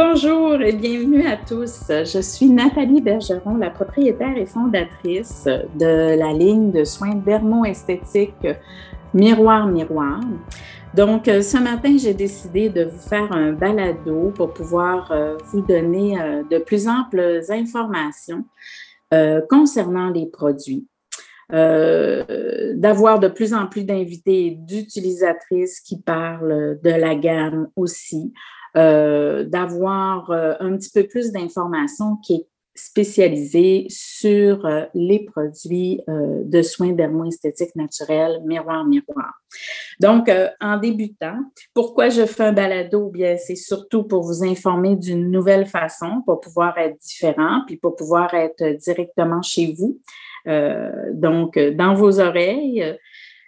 Bonjour et bienvenue à tous. Je suis Nathalie Bergeron, la propriétaire et fondatrice de la ligne de soins dermo-esthétiques Miroir Miroir. Donc, ce matin, j'ai décidé de vous faire un balado pour pouvoir euh, vous donner euh, de plus amples informations euh, concernant les produits. d'avoir de plus en plus d'invités d'utilisatrices qui parlent de la gamme aussi, euh, d'avoir euh, un petit peu plus d'informations qui est spécialisée sur euh, les produits de soins dermo-esthétiques naturels miroir-miroir. Donc, en débutant, pourquoi je fais un balado? Bien, c'est surtout pour vous informer d'une nouvelle façon, pour pouvoir être différent, puis pour pouvoir être directement chez vous. donc, dans vos oreilles,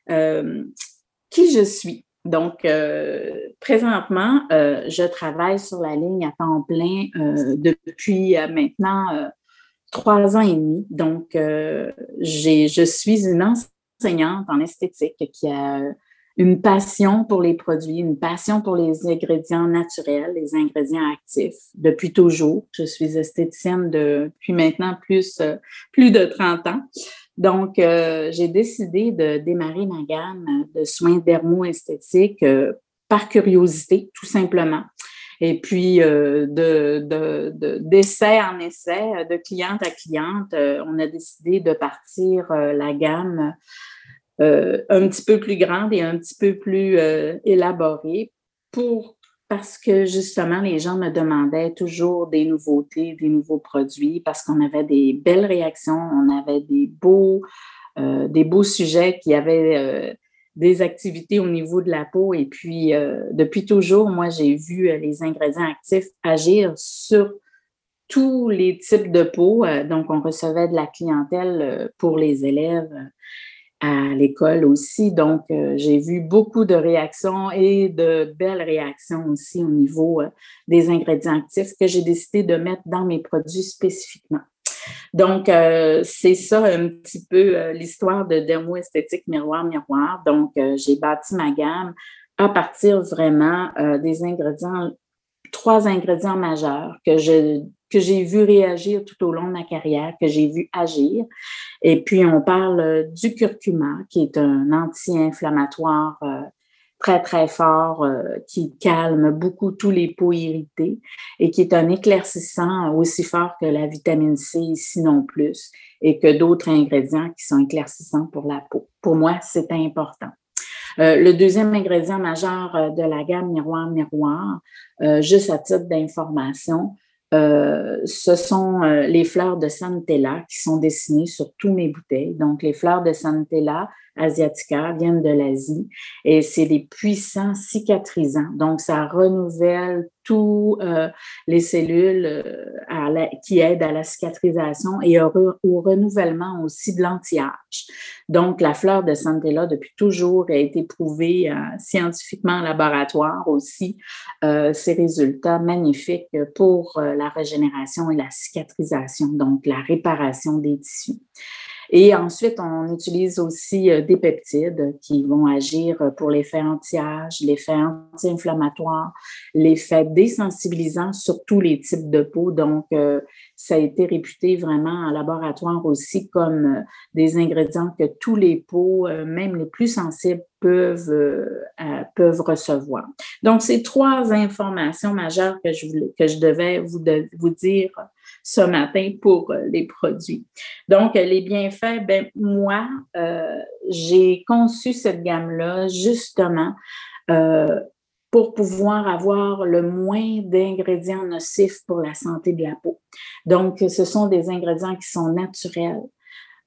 qui je suis? Donc, euh, présentement, euh, je travaille sur la ligne à temps plein euh, depuis maintenant trois ans et demi. Donc, je suis une enseignante en esthétique qui a une passion pour les produits, une passion pour les ingrédients naturels, les ingrédients actifs depuis toujours. Je suis esthéticienne depuis maintenant plus, plus de 30 ans. Donc, euh, j'ai décidé de démarrer ma gamme de soins dermo-esthétiques euh, par curiosité, tout simplement. Et puis, euh, d'essai de, en essai, de cliente à cliente, on a décidé de partir la gamme un petit peu plus grande et un petit peu plus élaborée pour parce que justement, les gens me demandaient toujours des nouveautés, des nouveaux produits, parce qu'on avait des belles réactions, on avait des beaux, euh, sujets qui avaient euh, des activités au niveau de la peau. Et puis, euh, depuis toujours, moi, j'ai vu les ingrédients actifs agir sur tous les types de peau. donc, on recevait de la clientèle pour les élèves à l'école aussi. Donc, euh, j'ai vu beaucoup de réactions et de belles réactions aussi au niveau euh, des ingrédients actifs que j'ai décidé de mettre dans mes produits spécifiquement. Donc, euh, c'est ça un petit peu l'histoire de Dermo Esthétique Miroir Miroir. Donc, j'ai bâti ma gamme à partir vraiment des ingrédients, trois ingrédients majeurs que que j'ai vu réagir tout au long de ma carrière, que j'ai vu agir. Et puis, on parle euh, du curcuma, qui est un anti-inflammatoire euh, très, très fort, euh, qui calme beaucoup tous les peaux irritées et qui est un éclaircissant aussi fort que la vitamine C, sinon plus, et que d'autres ingrédients qui sont éclaircissants pour la peau. Pour moi, c'est important. le deuxième ingrédient majeur de la gamme miroir-miroir, juste à titre d'information, euh, ce sont euh, les fleurs de Santella qui sont dessinées sur tous mes bouteilles. Donc, les fleurs de Santella asiatica viennent de l'Asie et c'est des puissants cicatrisants. Donc, ça renouvelle tous euh, les cellules euh, qui aident à la cicatrisation et au, renouvellement aussi de l'anti-âge. Donc, la fleur de Santella, depuis toujours, a été prouvée euh, scientifiquement en laboratoire aussi, ses résultats magnifiques pour la régénération et la cicatrisation, donc la réparation des tissus. Et ensuite, on utilise aussi euh, des peptides qui vont agir pour l'effet anti-âge, l'effet anti-inflammatoire, l'effet désensibilisant sur tous les types de peau. Donc, euh, ça a été réputé vraiment en laboratoire aussi comme euh, des ingrédients que tous les peaux, même les plus sensibles, peuvent, peuvent recevoir. Donc, ces trois informations majeures que je, que je devais vous, vous dire ce matin pour euh, les produits. Donc, les bienfaits, ben, moi, euh, j'ai conçu cette gamme-là justement euh, pour pouvoir avoir le moins d'ingrédients nocifs pour la santé de la peau. Donc, ce sont des ingrédients qui sont naturels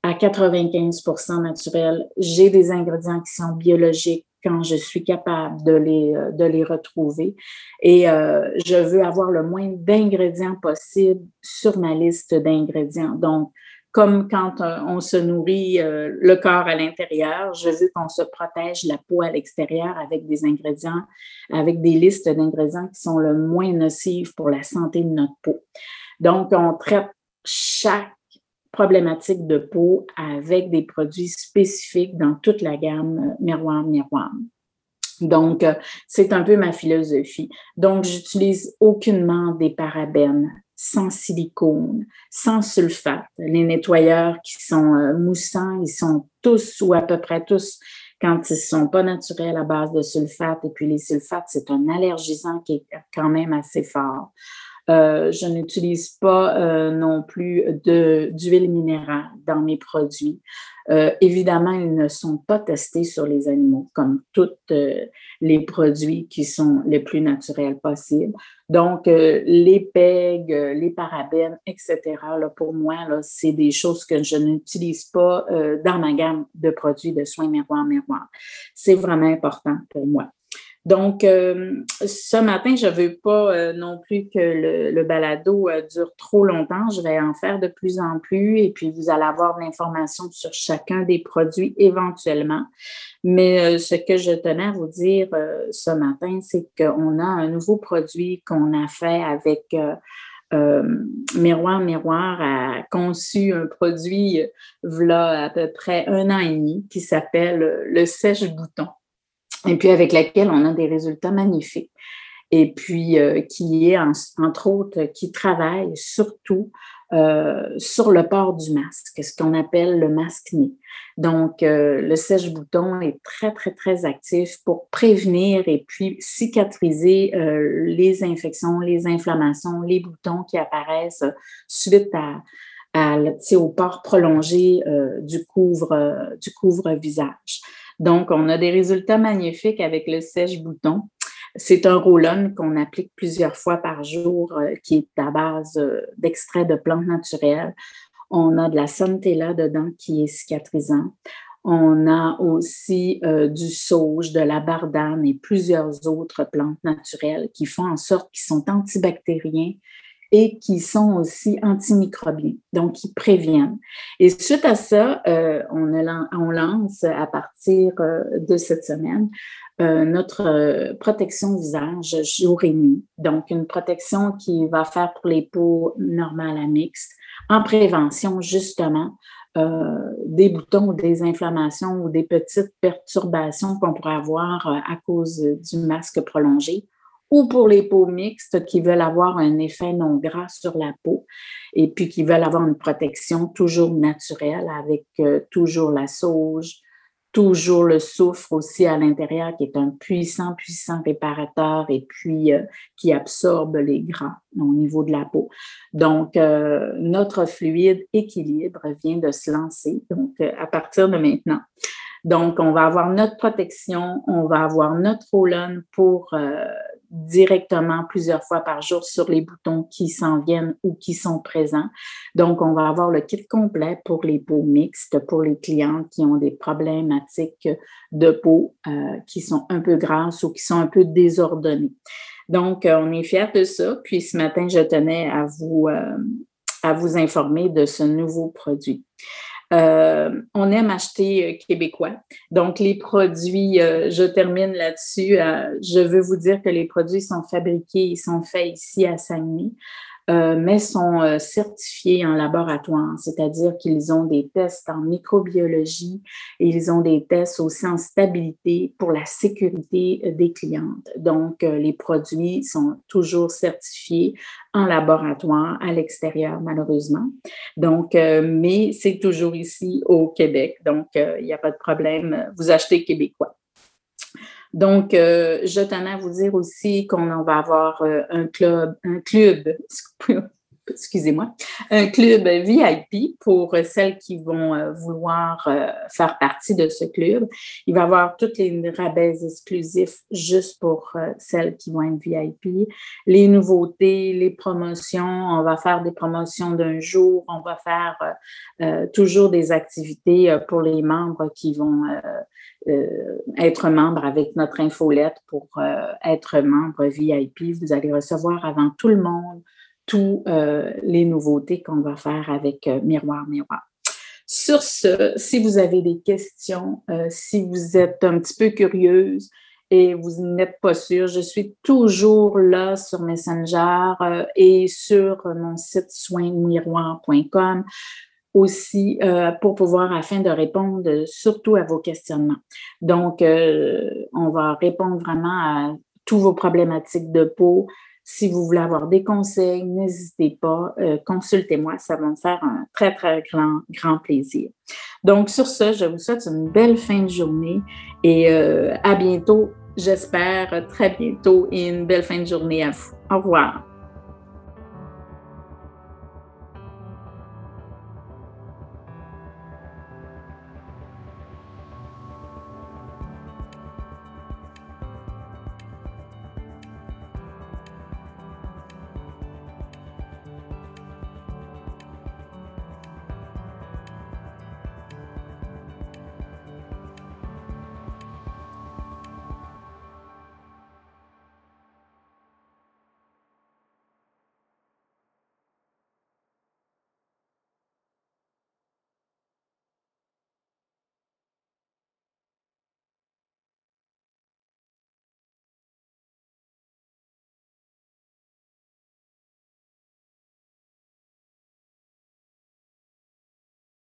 à 95% naturels. J'ai des ingrédients qui sont biologiques quand je suis capable de les, euh, de les retrouver. Et euh, je veux avoir le moins d'ingrédients possible sur ma liste d'ingrédients. Donc, comme quand euh, on se nourrit le corps à l'intérieur, je veux qu'on se protège la peau à l'extérieur avec des ingrédients, avec des listes d'ingrédients qui sont le moins nocifs pour la santé de notre peau. Donc, on traite chaque problématiques de peau avec des produits spécifiques dans toute la gamme euh, miroir-miroir. Donc, c'est un peu ma philosophie. Donc, j'utilise aucunement des parabènes, sans silicone, sans sulfate. Les nettoyeurs qui sont euh, moussants, ils sont tous ou à peu près tous quand ils ne sont pas naturels à base de sulfate. Et puis les sulfates, c'est un allergisant qui est quand même assez fort. Euh, je n'utilise pas euh, non plus d'huile minérale dans mes produits. Euh, évidemment, ils ne sont pas testés sur les animaux, comme tous les produits qui sont les plus naturels possibles. Donc, les PEG, les parabènes, etc., pour moi, c'est des choses que je n'utilise pas dans ma gamme de produits de soins miroir-miroir. C'est vraiment important pour moi. Donc, euh, ce matin, je ne veux pas euh, non plus que le, balado euh, dure trop longtemps. Je vais en faire de plus en plus et puis vous allez avoir l'information sur chacun des produits éventuellement. Mais ce que je tenais à vous dire ce matin, c'est qu'on a un nouveau produit qu'on a fait avec Miroir Miroir a conçu un produit voilà à peu près un an et demi qui s'appelle le sèche-bouton et puis avec laquelle on a des résultats magnifiques. Et puis euh, qui est, entre autres, qui travaille surtout euh, sur le port du masque, ce qu'on appelle le masque-nez. Donc, euh, le sèche-bouton est très, très, très actif pour prévenir et puis cicatriser les infections, les inflammations, les boutons qui apparaissent suite à, au port prolongé du couvre-visage. Donc, on a des résultats magnifiques avec le sèche-bouton. C'est un roll-on qu'on applique plusieurs fois par jour euh, qui est à base euh, d'extraits de plantes naturelles. On a de la Santella dedans qui est cicatrisant. On a aussi euh, du sauge, de la bardane et plusieurs autres plantes naturelles qui font en sorte qu'ils sont antibactériens et qui sont aussi antimicrobiens, donc qui préviennent. Et suite à ça, euh, on, lance à partir euh, de cette semaine euh, notre protection visage jour et nuit. Donc, une protection qui va faire pour les peaux normales à mixtes, en prévention justement des boutons, des inflammations ou des petites perturbations qu'on pourrait avoir à cause du masque prolongé ou pour les peaux mixtes qui veulent avoir un effet non gras sur la peau et puis qui veulent avoir une protection toujours naturelle avec euh, toujours la sauge, toujours le soufre aussi à l'intérieur qui est un puissant, puissant réparateur et puis euh, qui absorbe les gras au niveau de la peau. Donc, euh, notre fluide équilibre vient de se lancer, donc à partir de maintenant. Donc, on va avoir notre protection, on va avoir notre roll pour directement plusieurs fois par jour sur les boutons qui s'en viennent ou qui sont présents. Donc, on va avoir le kit complet pour les peaux mixtes, pour les clients qui ont des problématiques de peau euh, qui sont un peu grasses ou qui sont un peu désordonnées. Donc, euh, on est fiers de ça. Puis ce matin, je tenais à vous, euh, à vous informer de ce nouveau produit. Euh, on aime acheter euh, québécois. Donc, les produits, euh, je termine là-dessus. je veux vous dire que les produits sont fabriqués, ils sont faits ici à Saguenay. Euh, mais sont euh, certifiés en laboratoire, c'est-à-dire qu'ils ont des tests en microbiologie et ils ont des tests aussi en stabilité pour la sécurité euh, des clientes. Donc, les produits sont toujours certifiés en laboratoire à l'extérieur, malheureusement. Donc, mais c'est toujours ici au Québec. Donc, il n'y a pas de problème. Vous achetez québécois. Donc, euh, je tenais à vous dire aussi qu'on va avoir euh, un club, un club, excusez-moi, un club VIP pour celles qui vont euh, vouloir faire partie de ce club. Il va y avoir toutes les rabais exclusifs juste pour celles qui vont être VIP, les nouveautés, les promotions. On va faire des promotions d'un jour. On va faire toujours des activités pour les membres qui vont euh, être membre avec notre infolette pour euh, être membre VIP. Vous allez recevoir avant tout le monde toutes euh, les nouveautés qu'on va faire avec Miroir Miroir. Sur ce, si vous avez des questions, si vous êtes un petit peu curieuse et vous n'êtes pas sûr, je suis toujours là sur Messenger et sur mon site soinsmiroir.com. aussi euh, pour pouvoir, afin de répondre surtout à vos questionnements. Donc, euh, on va répondre vraiment à tous vos problématiques de peau. Si vous voulez avoir des conseils, n'hésitez pas, euh, consultez-moi, ça va me faire un très, très grand, grand plaisir. Donc, sur ce, je vous souhaite une belle fin de journée et à bientôt, j'espère très bientôt et une belle fin de journée à vous. Au revoir.